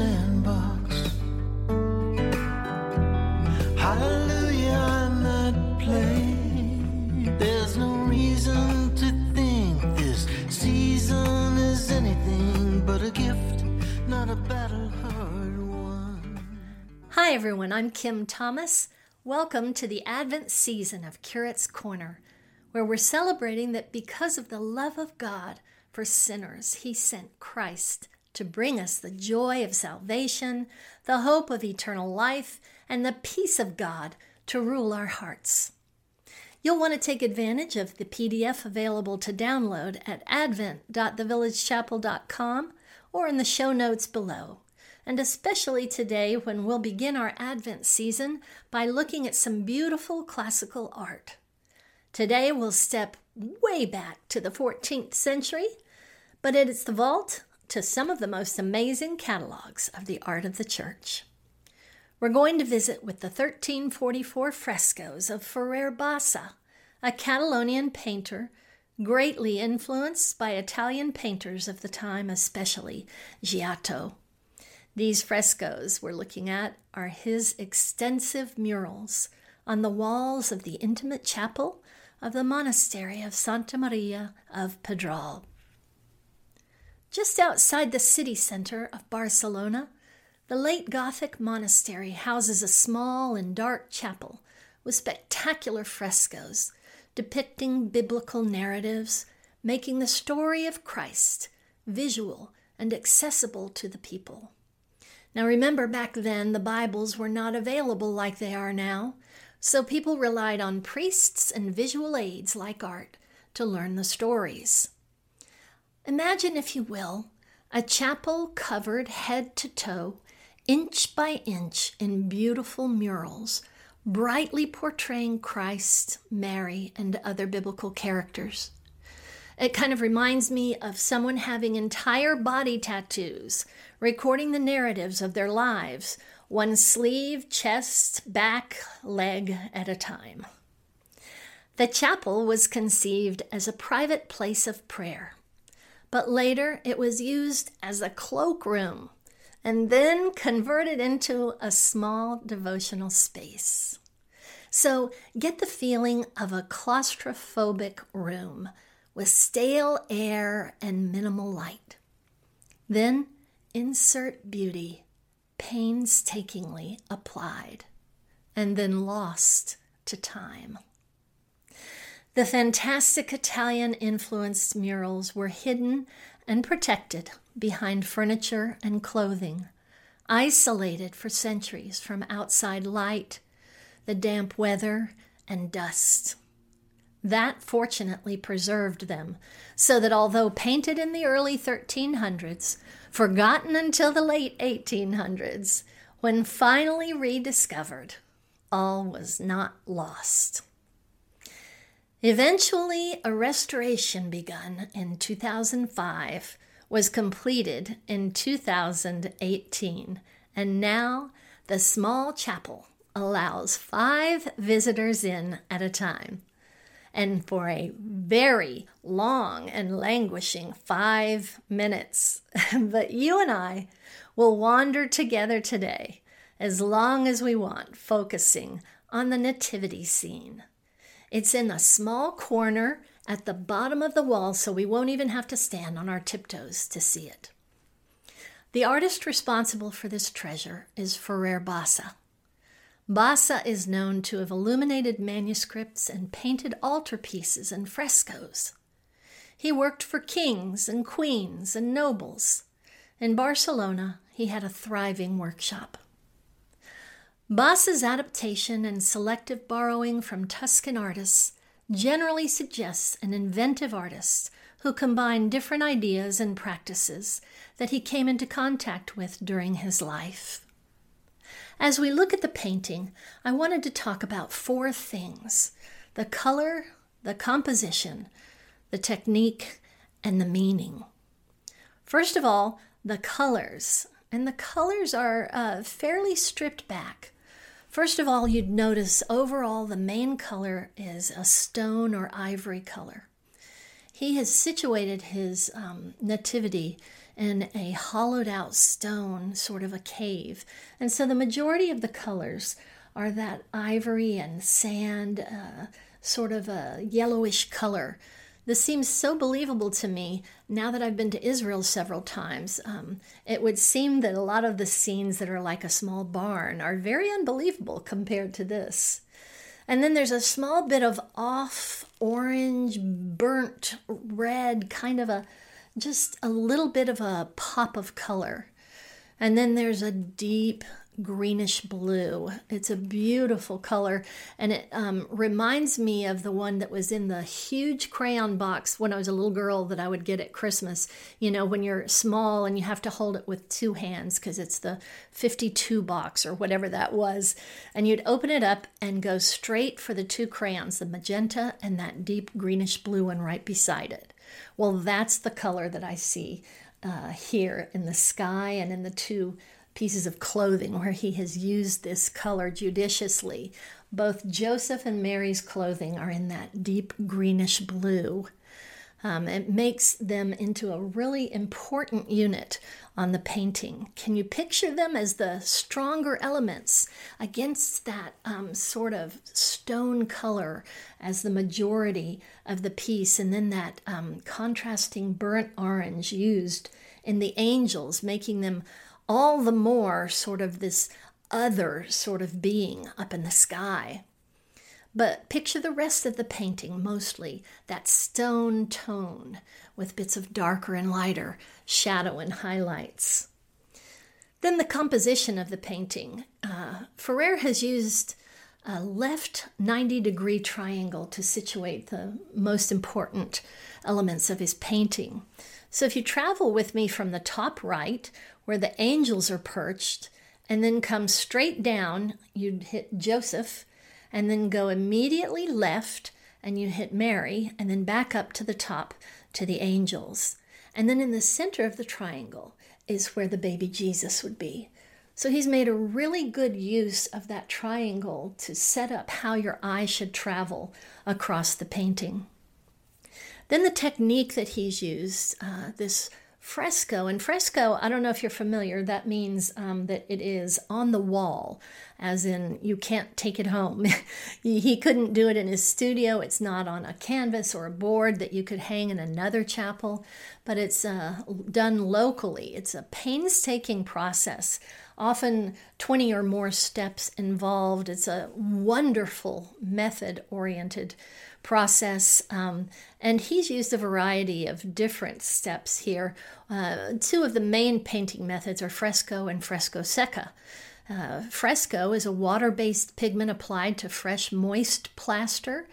sandbox. Hallelujah. There's no reason to think this season is anything but a gift, not a battle hard won. Hi, everyone. I'm Kim Thomas. Welcome to the Advent season of Curate's Corner, where we're celebrating that because of the love of God for sinners, He sent Christ to bring us the joy of salvation, the hope of eternal life, and the peace of God to rule our hearts. You'll want to take advantage of the PDF available to download at advent.thevillagechapel.com or in the show notes below. And especially today when we'll begin our Advent season by looking at some beautiful classical art. Today we'll step way back to the 14th century, but it's the vault to some of the most amazing catalogs of the art of the church. We're going to visit with the 1344 frescoes of Ferrer Bassa, a Catalonian painter greatly influenced by Italian painters of the time, especially Giotto. These frescoes we're looking at are his extensive murals on the walls of the intimate chapel of the monastery of Santa Maria of Pedralbes. Just outside the city center of Barcelona, the late Gothic monastery houses a small and dark chapel with spectacular frescoes depicting biblical narratives, making the story of Christ visual and accessible to the people. Now, remember, back then the Bibles were not available like they are now, so people relied on priests and visual aids like art to learn the stories. Imagine, if you will, a chapel covered head to toe, inch by inch, in beautiful murals, brightly portraying Christ, Mary, and other biblical characters. It kind of reminds me of someone having entire body tattoos, recording the narratives of their lives, one sleeve, chest, back, leg at a time. The chapel was conceived as a private place of prayer but later it was used as a cloakroom and then converted into a small devotional space. So get the feeling of a claustrophobic room with stale air and minimal light. Then insert beauty painstakingly applied and then lost to time. The fantastic Italian influenced murals were hidden and protected behind furniture and clothing, isolated for centuries from outside light, the damp weather, and dust. That fortunately preserved them, so that although painted in the early 1300s, forgotten until the late 1800s, when finally rediscovered, all was not lost. Eventually, a restoration begun in 2005 was completed in 2018, and now the small chapel allows five visitors in at a time. And for a very long and languishing five minutes. but you and I will wander together today as long as we want, focusing on the nativity scene. It's in a small corner at the bottom of the wall, so we won't even have to stand on our tiptoes to see it. The artist responsible for this treasure is Ferrer Bassa. Bassa is known to have illuminated manuscripts and painted altarpieces and frescoes. He worked for kings and queens and nobles. In Barcelona, he had a thriving workshop. Bassa's adaptation and selective borrowing from Tuscan artists generally suggests an inventive artist who combined different ideas and practices that he came into contact with during his life. As we look at the painting, I wanted to talk about four things the color, the composition, the technique, and the meaning. First of all, the colors. And the colors are uh, fairly stripped back. First of all, you'd notice overall the main color is a stone or ivory color. He has situated his um, nativity in a hollowed out stone, sort of a cave. And so the majority of the colors are that ivory and sand, uh, sort of a yellowish color. This seems so believable to me now that I've been to Israel several times. Um, it would seem that a lot of the scenes that are like a small barn are very unbelievable compared to this. And then there's a small bit of off orange, burnt red, kind of a just a little bit of a pop of color. And then there's a deep greenish blue. It's a beautiful color, and it um, reminds me of the one that was in the huge crayon box when I was a little girl that I would get at Christmas. You know, when you're small and you have to hold it with two hands because it's the 52 box or whatever that was. And you'd open it up and go straight for the two crayons, the magenta and that deep greenish blue one right beside it. Well, that's the color that I see uh, here in the sky and in the two pieces of clothing where he has used this color judiciously. Both Joseph and Mary's clothing are in that deep greenish blue. Um, it makes them into a really important unit on the painting. Can you picture them as the stronger elements against that um, sort of stone color as the majority of the piece, and then that um, contrasting burnt orange used in the angels, making them all the more sort of this other sort of being up in the sky. But picture the rest of the painting mostly that stone tone with bits of darker and lighter shadow and highlights. Then the composition of the painting. Uh, Ferrer has used a left 90 degree triangle to situate the most important elements of his painting. So if you travel with me from the top right, where the angels are perched, and then come straight down, you'd hit Joseph, and then go immediately left, and you hit Mary, and then back up to the top to the angels. And then in the center of the triangle is where the baby Jesus would be. So he's made a really good use of that triangle to set up how your eye should travel across the painting. Then the technique that he's used, uh, this fresco, and fresco, I don't know if you're familiar, that means um, that it is on the wall, as in you can't take it home. he couldn't do it in his studio. It's not on a canvas or a board that you could hang in another chapel, but it's uh, done locally. It's a painstaking process often 20 or more steps involved. It's a wonderful method oriented process. Um, and he's used a variety of different steps here. Uh, two of the main painting methods are fresco and fresco secca. Uh, fresco is a water based pigment applied to fresh, moist plaster,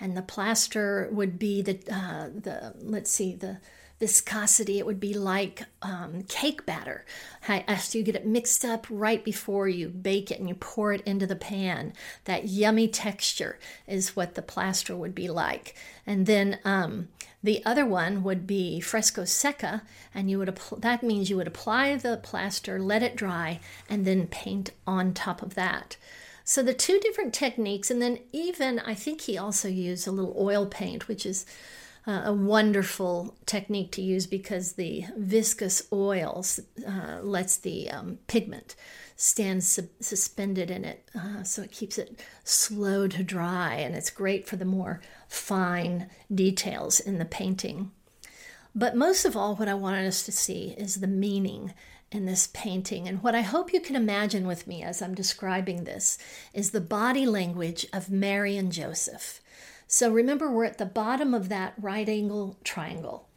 and the plaster would be the, uh, the let's see, the viscosity, it would be like um, cake batter. After you get it mixed up right before you bake it and you pour it into the pan, that yummy texture is what the plaster would be like. And then um, the other one would be fresco secca, and you would that means you would apply the plaster, let it dry, and then paint on top of that. So the two different techniques, and then even I think he also used a little oil paint, which is uh, a wonderful technique to use because the viscous oil uh, lets the um, pigment stand su- suspended in it, uh, so it keeps it slow to dry, and it's great for the more fine details in the painting. But most of all, what I wanted us to see is the meaning in this painting. And what I hope you can imagine with me as I'm describing this is the body language of Mary and Joseph. So remember, we're at the bottom of that right angle triangle.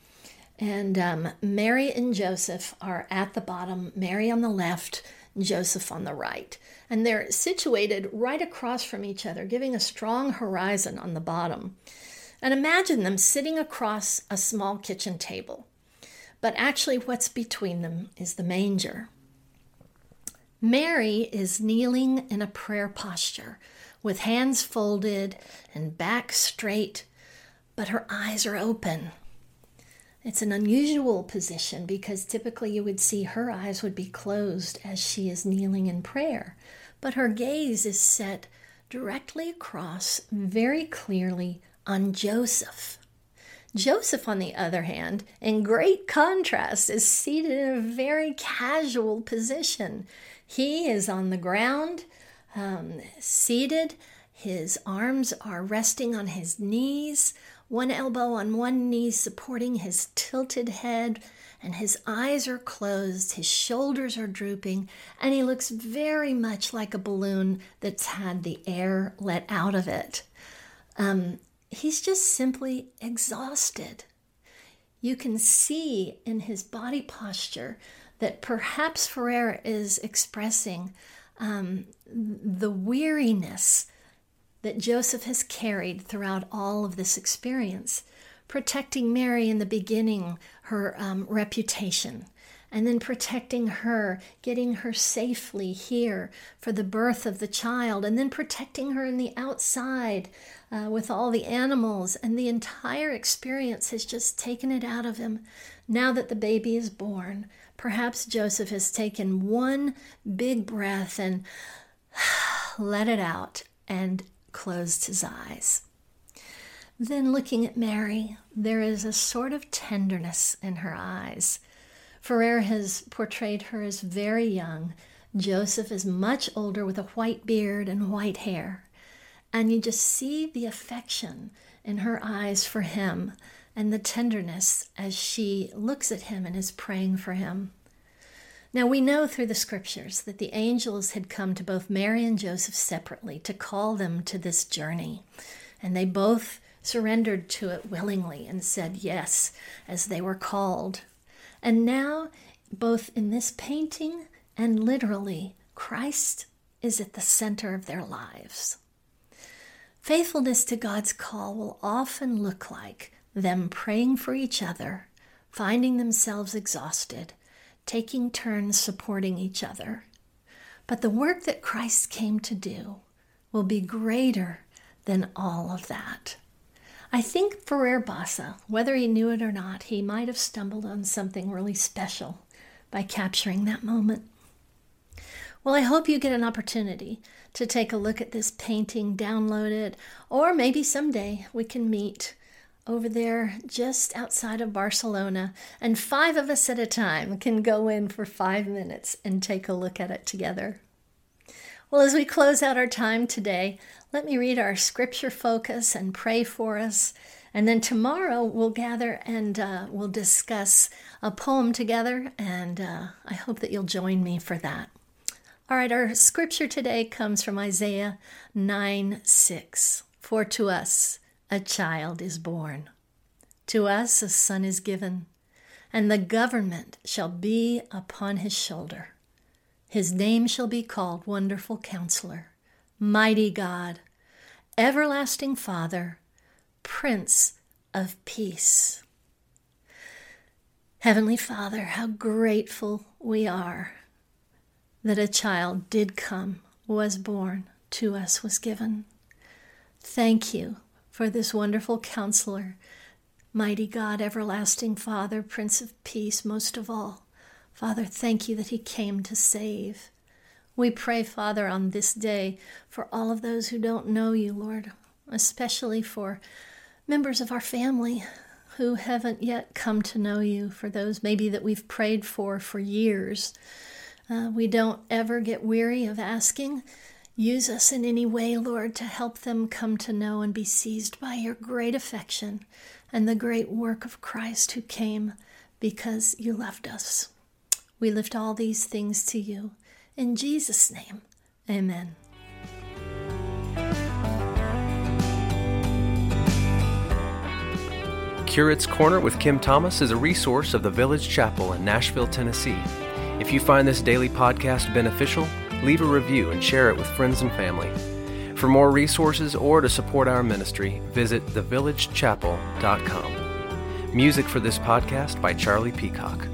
And um, Mary and Joseph are at the bottom, Mary on the left, Joseph on the right. And they're situated right across from each other, giving a strong horizon on the bottom. And imagine them sitting across a small kitchen table. But actually, what's between them is the manger. Mary is kneeling in a prayer posture with hands folded and back straight, but her eyes are open. It's an unusual position because typically you would see her eyes would be closed as she is kneeling in prayer, but her gaze is set directly across very clearly on Joseph. Joseph, on the other hand, in great contrast, is seated in a very casual position. He is on the ground, um, seated. His arms are resting on his knees, one elbow on one knee supporting his tilted head, and his eyes are closed, his shoulders are drooping, and he looks very much like a balloon that's had the air let out of it. Um, he's just simply exhausted. You can see in his body posture that perhaps Ferrer is expressing um, the weariness that Joseph has carried throughout all of this experience, protecting Mary in the beginning, her um, reputation, and then protecting her, getting her safely here for the birth of the child, and then protecting her in the outside uh, with all the animals. And the entire experience has just taken it out of him. Now that the baby is born, perhaps Joseph has taken one big breath and let it out and closed his eyes. Then, looking at Mary, there is a sort of tenderness in her eyes Ferrer has portrayed her as very young. Joseph is much older with a white beard and white hair. And you just see the affection in her eyes for him and the tenderness as she looks at him and is praying for him. Now, we know through the scriptures that the angels had come to both Mary and Joseph separately to call them to this journey. And they both surrendered to it willingly and said yes as they were called. And now, both in this painting and literally, Christ is at the center of their lives. Faithfulness to God's call will often look like them praying for each other, finding themselves exhausted, taking turns supporting each other. But the work that Christ came to do will be greater than all of that. I think Ferrer Bassa, whether he knew it or not, he might have stumbled on something really special by capturing that moment. Well, I hope you get an opportunity to take a look at this painting, download it, or maybe someday we can meet over there just outside of Barcelona, and five of us at a time can go in for five minutes and take a look at it together. Well, as we close out our time today, let me read our scripture focus and pray for us. And then tomorrow we'll gather and uh, we'll discuss a poem together. And uh, I hope that you'll join me for that. All right, our scripture today comes from Isaiah 9 6. For to us a child is born, to us a son is given, and the government shall be upon his shoulder his name shall be called Wonderful Counselor, Mighty God, Everlasting Father, Prince of Peace. Heavenly Father, how grateful we are that a child did come, was born, to us was given. Thank you for this wonderful counselor, mighty God, everlasting Father, Prince of Peace, most of all. Father, thank you that He came to save. We pray, Father, on this day for all of those who don't know you, Lord, especially for members of our family who haven't yet come to know you, for those maybe that we've prayed for for years. Uh, we don't ever get weary of asking. Use us in any way, Lord, to help them come to know and be seized by your great affection and the great work of Christ who came because you loved us. We lift all these things to you. In Jesus' name, amen. Curate's Corner with Kim Thomas is a resource of the Village Chapel in Nashville, Tennessee. If you find this daily podcast beneficial, leave a review and share it with friends and family. For more resources or to support our ministry, visit thevillagechapel.com. Music for this podcast by Charlie Peacock.